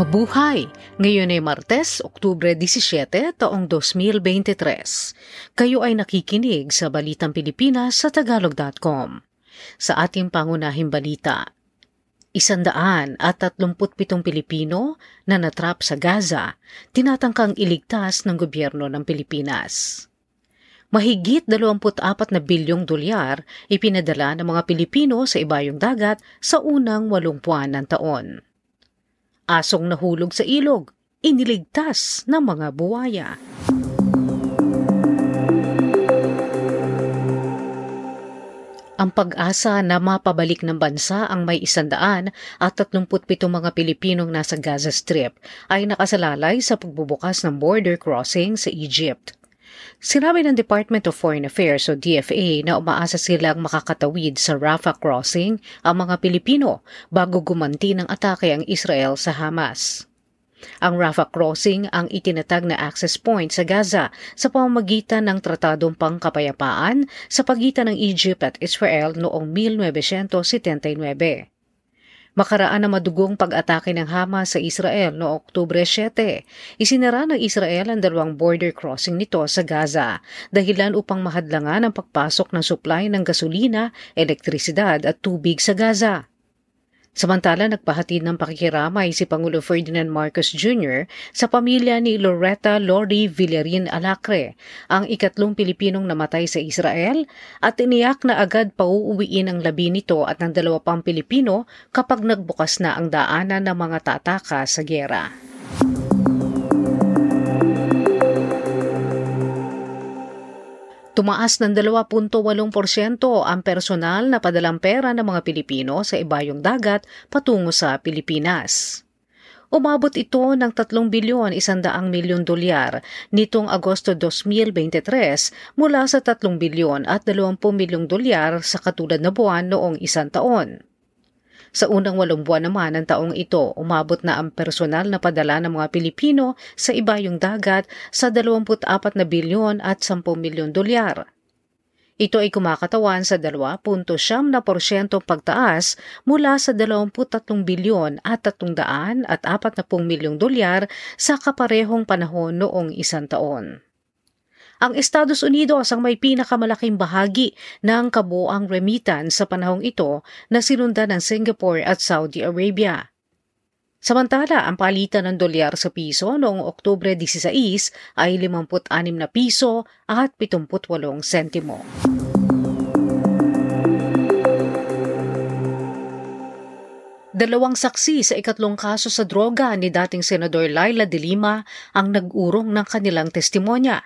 Mabuhay! Ngayon ay Martes, Oktubre 17, taong 2023. Kayo ay nakikinig sa Balitang Pilipinas sa Tagalog.com. Sa ating pangunahing balita, Isandaan at 37 Pilipino na natrap sa Gaza, tinatangkang iligtas ng gobyerno ng Pilipinas. Mahigit 24 na bilyong dolyar ipinadala ng mga Pilipino sa ibayong dagat sa unang walong buwan ng taon asong nahulog sa ilog, iniligtas ng mga buwaya. Ang pag-asa na mapabalik ng bansa ang may isandaan at 37 mga Pilipinong nasa Gaza Strip ay nakasalalay sa pagbubukas ng border crossing sa Egypt. Sinabi ng Department of Foreign Affairs o DFA na umaasa silang makakatawid sa Rafah crossing ang mga Pilipino bago gumanti ng atake ang Israel sa Hamas. Ang Rafah crossing ang itinatag na access point sa Gaza sa pamamagitan ng Tratadong Pangkapayapaan sa pagitan ng Egypt at Israel noong 1979. Makaraan na madugong pag-atake ng Hamas sa Israel no Oktubre 7, isinara ng Israel ang dalawang border crossing nito sa Gaza dahilan upang mahadlangan ang pagpasok ng supply ng gasolina, elektrisidad at tubig sa Gaza. Samantala, nagpahatid ng pakikiramay si Pangulo Ferdinand Marcos Jr. sa pamilya ni Loretta Lori Villarin Alacre, ang ikatlong Pilipinong namatay sa Israel, at tiniyak na agad pauuwiin ang labi nito at ng dalawa pang Pilipino kapag nagbukas na ang daanan ng mga tataka sa gera. Tumaas ng 2.8% ang personal na padalang pera ng mga Pilipino sa ibayong dagat patungo sa Pilipinas. Umabot ito ng 3 bilyon 100 milyon dolyar nitong Agosto 2023 mula sa 3 bilyon at 20 milyong dolyar sa katulad na buwan noong isang taon. Sa unang walong buwan naman ng taong ito, umabot na ang personal na padala ng mga Pilipino sa ibayong dagat sa 24 na bilyon at 10 milyon dolyar. Ito ay kumakatawan sa 2.7 na porsyentong pagtaas mula sa 23 bilyon at 300 at 40 milyong dolyar sa kaparehong panahon noong isang taon. Ang Estados Unidos ang may pinakamalaking bahagi ng kabuang remittance sa panahong ito na sinundan ng Singapore at Saudi Arabia. Samantala, ang palitan ng dolyar sa piso noong Oktubre 16 ay 56 na piso at 78 sentimo. Dalawang saksi sa ikatlong kaso sa droga ni dating Senador Laila de Lima ang nag-urong ng kanilang testimonya.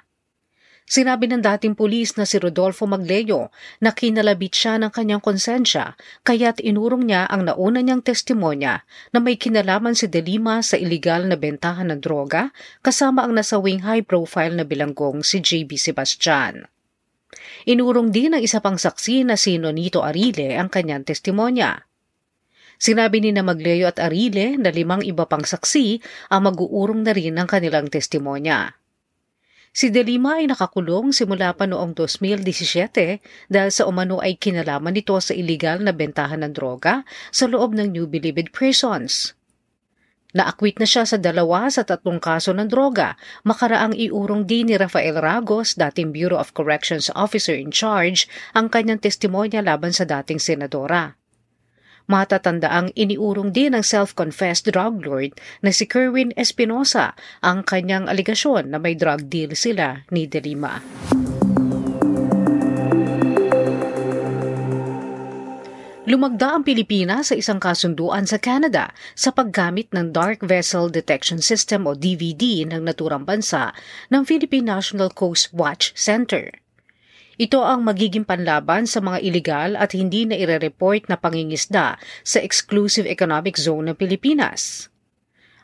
Sinabi ng dating pulis na si Rodolfo Magleo na kinalabit siya ng kanyang konsensya kaya't inurong niya ang nauna niyang testimonya na may kinalaman si Delima sa ilegal na bentahan ng droga kasama ang nasawing high-profile na bilanggong si JB Sebastian. Inurong din ng isa pang saksi na si Nonito Arile ang kanyang testimonya. Sinabi ni na Magleo at Arile na limang iba pang saksi ang mag-uurong na rin ng kanilang testimonya. Si Delima ay nakakulong simula pa noong 2017 dahil sa umano ay kinalaman nito sa iligal na bentahan ng droga sa loob ng New Bilibid Prisons. Naakwit na siya sa dalawa sa tatlong kaso ng droga, makaraang iurong din ni Rafael Ragos, dating Bureau of Corrections Officer in Charge, ang kanyang testimonya laban sa dating senadora. Matatandaang iniurong din ng self-confessed drug lord na si Kerwin Espinosa ang kanyang aligasyon na may drug deal sila ni Delima. Lumagda ang Pilipinas sa isang kasunduan sa Canada sa paggamit ng Dark Vessel Detection System o DVD ng naturang bansa ng Philippine National Coast Watch Center. Ito ang magiging panlaban sa mga ilegal at hindi na ire-report na pangingisda sa Exclusive Economic Zone ng Pilipinas.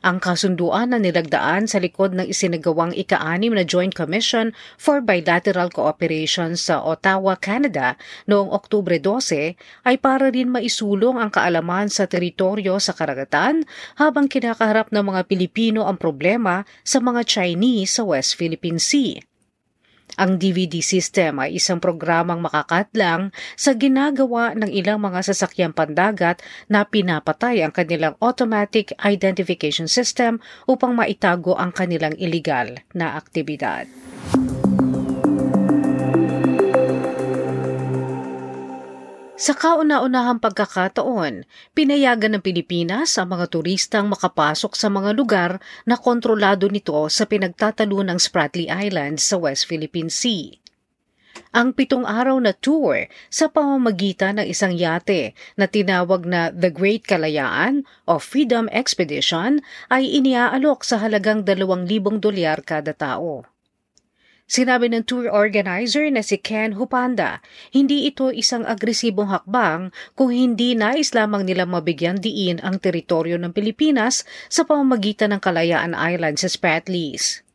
Ang kasunduan na nilagdaan sa likod ng isinagawang ika-anim na Joint Commission for Bilateral Cooperation sa Ottawa, Canada noong Oktubre 12 ay para rin maisulong ang kaalaman sa teritoryo sa karagatan habang kinakaharap ng mga Pilipino ang problema sa mga Chinese sa West Philippine Sea. Ang DVD system ay isang programang makakatlang sa ginagawa ng ilang mga sasakyang pandagat na pinapatay ang kanilang automatic identification system upang maitago ang kanilang illegal na aktibidad. Sa kauna-unahang pagkakataon, pinayagan ng Pilipinas ang mga turistang makapasok sa mga lugar na kontrolado nito sa pinagtatalunang Spratly Islands sa West Philippine Sea. Ang pitong araw na tour sa pamamagitan ng isang yate na tinawag na The Great Kalayaan o Freedom Expedition ay iniaalok sa halagang 2,000 dolyar kada tao. Sinabi ng tour organizer na si Ken Hupanda, hindi ito isang agresibong hakbang kung hindi nais lamang nila mabigyan diin ang teritoryo ng Pilipinas sa pamamagitan ng Kalayaan Island sa Spratlys.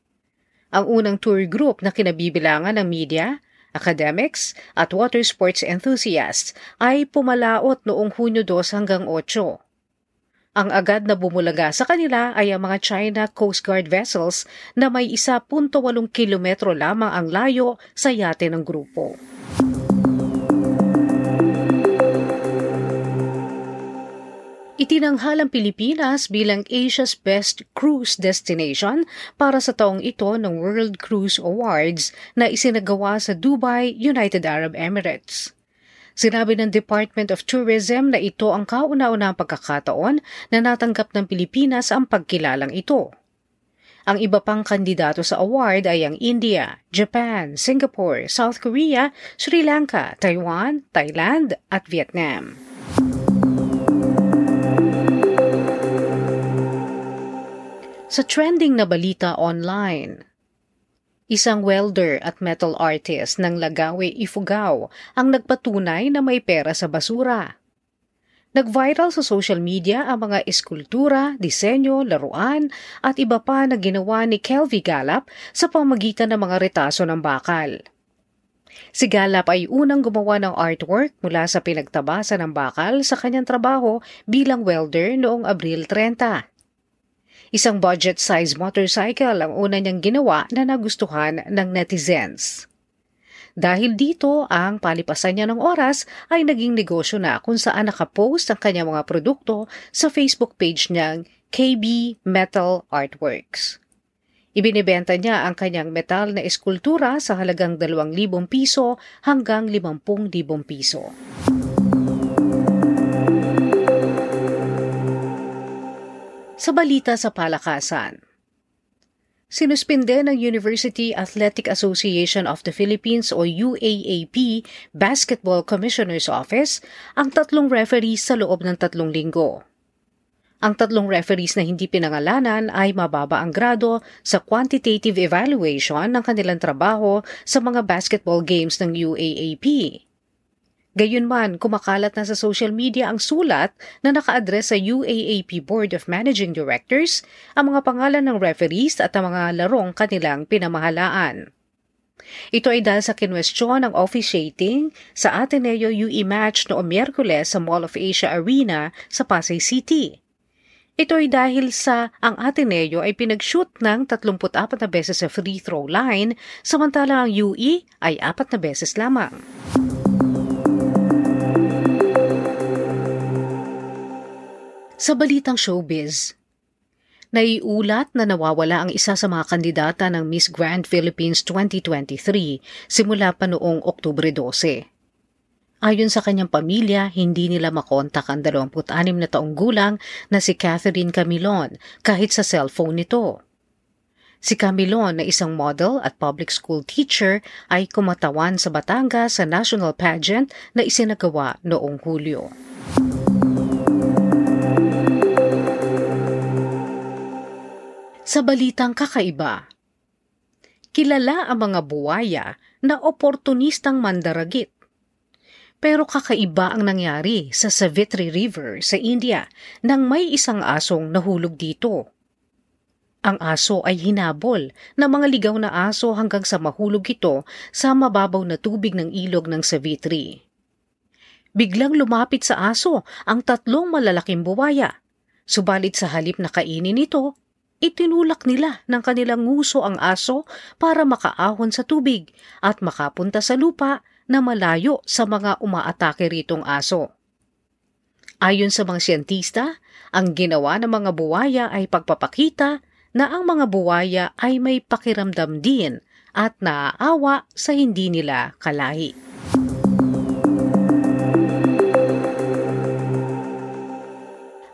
Ang unang tour group na kinabibilangan ng media, academics at water sports enthusiasts ay pumalaot noong Hunyo 2 hanggang 8. Ang agad na bumulaga sa kanila ay ang mga China Coast Guard vessels na may 1.8 kilometro lamang ang layo sa yate ng grupo. Itinanghal ang Pilipinas bilang Asia's Best Cruise Destination para sa taong ito ng World Cruise Awards na isinagawa sa Dubai, United Arab Emirates. Sinabi ng Department of Tourism na ito ang kauna-unahang pagkakataon na natanggap ng Pilipinas ang pagkilalang ito. Ang iba pang kandidato sa award ay ang India, Japan, Singapore, South Korea, Sri Lanka, Taiwan, Thailand at Vietnam. Sa trending na balita online, Isang welder at metal artist ng Lagawe, Ifugao ang nagpatunay na may pera sa basura. Nag-viral sa social media ang mga eskultura, disenyo, laruan at iba pa na ginawa ni Kelvy Galap sa pamagitan ng mga retaso ng bakal. Si Galap ay unang gumawa ng artwork mula sa pinagtabasa ng bakal sa kanyang trabaho bilang welder noong Abril 30. Isang budget-size motorcycle ang una niyang ginawa na nagustuhan ng netizens. Dahil dito, ang palipasan niya ng oras ay naging negosyo na kung saan nakapost ang kanyang mga produkto sa Facebook page niyang KB Metal Artworks. Ibinibenta niya ang kanyang metal na eskultura sa halagang 2,000 piso hanggang 50,000 piso. Sa balita sa palakasan, Sinuspinde ng University Athletic Association of the Philippines o UAAP Basketball Commissioner's Office ang tatlong referees sa loob ng tatlong linggo. Ang tatlong referees na hindi pinangalanan ay mababa ang grado sa quantitative evaluation ng kanilang trabaho sa mga basketball games ng UAAP. Gayunman, kumakalat na sa social media ang sulat na naka-address sa UAAP Board of Managing Directors ang mga pangalan ng referees at ang mga larong kanilang pinamahalaan. Ito ay dahil sa kinwestiyon ng officiating sa Ateneo UE match noong Miyerkules sa Mall of Asia Arena sa Pasay City. Ito ay dahil sa ang Ateneo ay pinag-shoot ng 34 na beses sa free throw line samantalang ang UE ay 4 na beses lamang. Sa balitang showbiz, Naiulat na nawawala ang isa sa mga kandidata ng Miss Grand Philippines 2023 simula pa noong Oktubre 12. Ayon sa kanyang pamilya, hindi nila makontak ang 26 na taong gulang na si Catherine Camilon kahit sa cellphone nito. Si Camilon na isang model at public school teacher ay kumatawan sa Batangas sa national pageant na isinagawa noong Hulyo. Sa balitang kakaiba, kilala ang mga buwaya na oportunistang mandaragit. Pero kakaiba ang nangyari sa Savitri River sa India nang may isang asong nahulog dito. Ang aso ay hinabol ng mga ligaw na aso hanggang sa mahulog ito sa mababaw na tubig ng ilog ng Savitri. Biglang lumapit sa aso ang tatlong malalaking buwaya, subalit sa halip na kainin ito, itinulak nila ng kanilang nguso ang aso para makaahon sa tubig at makapunta sa lupa na malayo sa mga umaatake ritong aso. Ayon sa mga siyentista, ang ginawa ng mga buwaya ay pagpapakita na ang mga buwaya ay may pakiramdam din at naaawa sa hindi nila kalahi.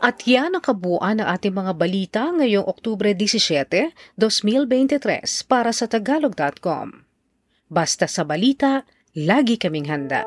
At yan ang kabuuan ng ating mga balita ngayong Oktubre 17, 2023 para sa tagalog.com. Basta sa balita, lagi kaming handa.